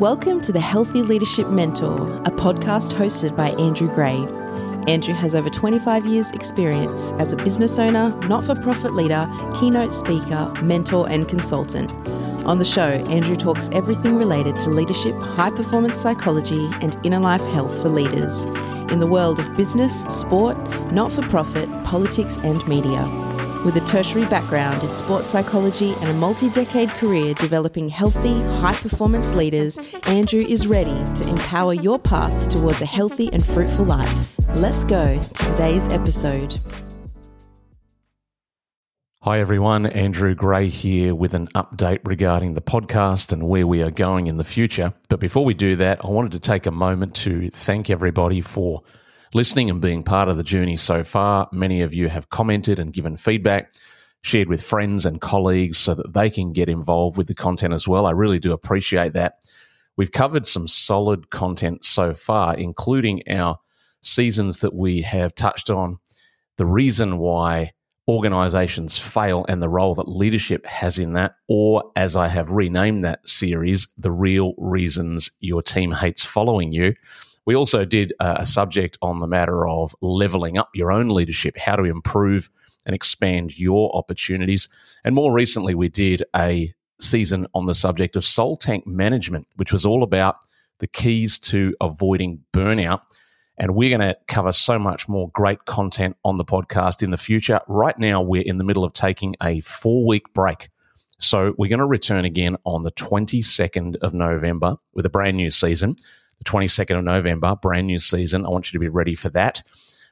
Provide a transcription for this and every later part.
Welcome to the Healthy Leadership Mentor, a podcast hosted by Andrew Gray. Andrew has over 25 years' experience as a business owner, not for profit leader, keynote speaker, mentor, and consultant. On the show, Andrew talks everything related to leadership, high performance psychology, and inner life health for leaders in the world of business, sport, not for profit, politics, and media. With a tertiary background in sports psychology and a multi decade career developing healthy, high performance leaders, Andrew is ready to empower your path towards a healthy and fruitful life. Let's go to today's episode. Hi, everyone. Andrew Gray here with an update regarding the podcast and where we are going in the future. But before we do that, I wanted to take a moment to thank everybody for listening and being part of the journey so far. Many of you have commented and given feedback, shared with friends and colleagues so that they can get involved with the content as well. I really do appreciate that. We've covered some solid content so far, including our seasons that we have touched on the reason why organizations fail and the role that leadership has in that, or as I have renamed that series, the real reasons your team hates following you. We also did a subject on the matter of leveling up your own leadership, how to improve and expand your opportunities. And more recently, we did a season on the subject of soul tank management, which was all about the keys to avoiding burnout. And we're going to cover so much more great content on the podcast in the future. Right now, we're in the middle of taking a four week break. So we're going to return again on the 22nd of November with a brand new season the 22nd of November, brand new season. I want you to be ready for that.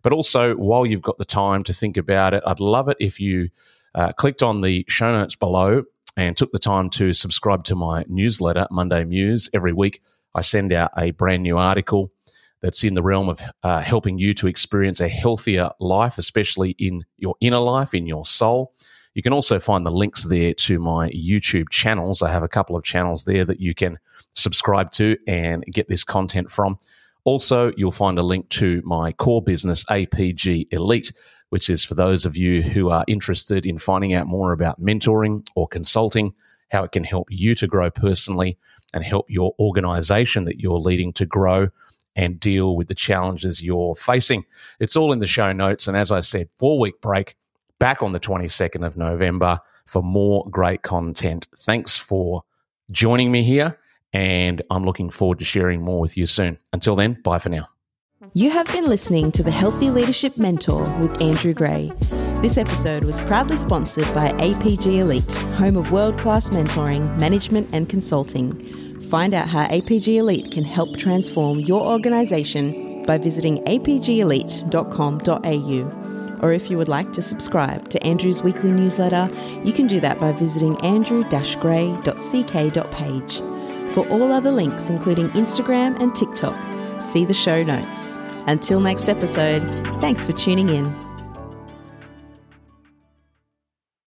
But also, while you've got the time to think about it, I'd love it if you uh, clicked on the show notes below and took the time to subscribe to my newsletter, Monday Muse. Every week, I send out a brand new article that's in the realm of uh, helping you to experience a healthier life, especially in your inner life, in your soul. You can also find the links there to my YouTube channels. I have a couple of channels there that you can subscribe to and get this content from. Also, you'll find a link to my core business, APG Elite, which is for those of you who are interested in finding out more about mentoring or consulting, how it can help you to grow personally and help your organization that you're leading to grow and deal with the challenges you're facing. It's all in the show notes. And as I said, four week break back on the 22nd of November for more great content. Thanks for joining me here, and I'm looking forward to sharing more with you soon. Until then, bye for now. You have been listening to the Healthy Leadership Mentor with Andrew Gray. This episode was proudly sponsored by APG Elite, home of world class mentoring, management, and consulting. Find out how APG Elite can help transform your organization by visiting apgelite.com.au or if you would like to subscribe to Andrew's weekly newsletter, you can do that by visiting andrew-gray.ck.page. For all other links, including Instagram and TikTok, see the show notes. Until next episode, thanks for tuning in.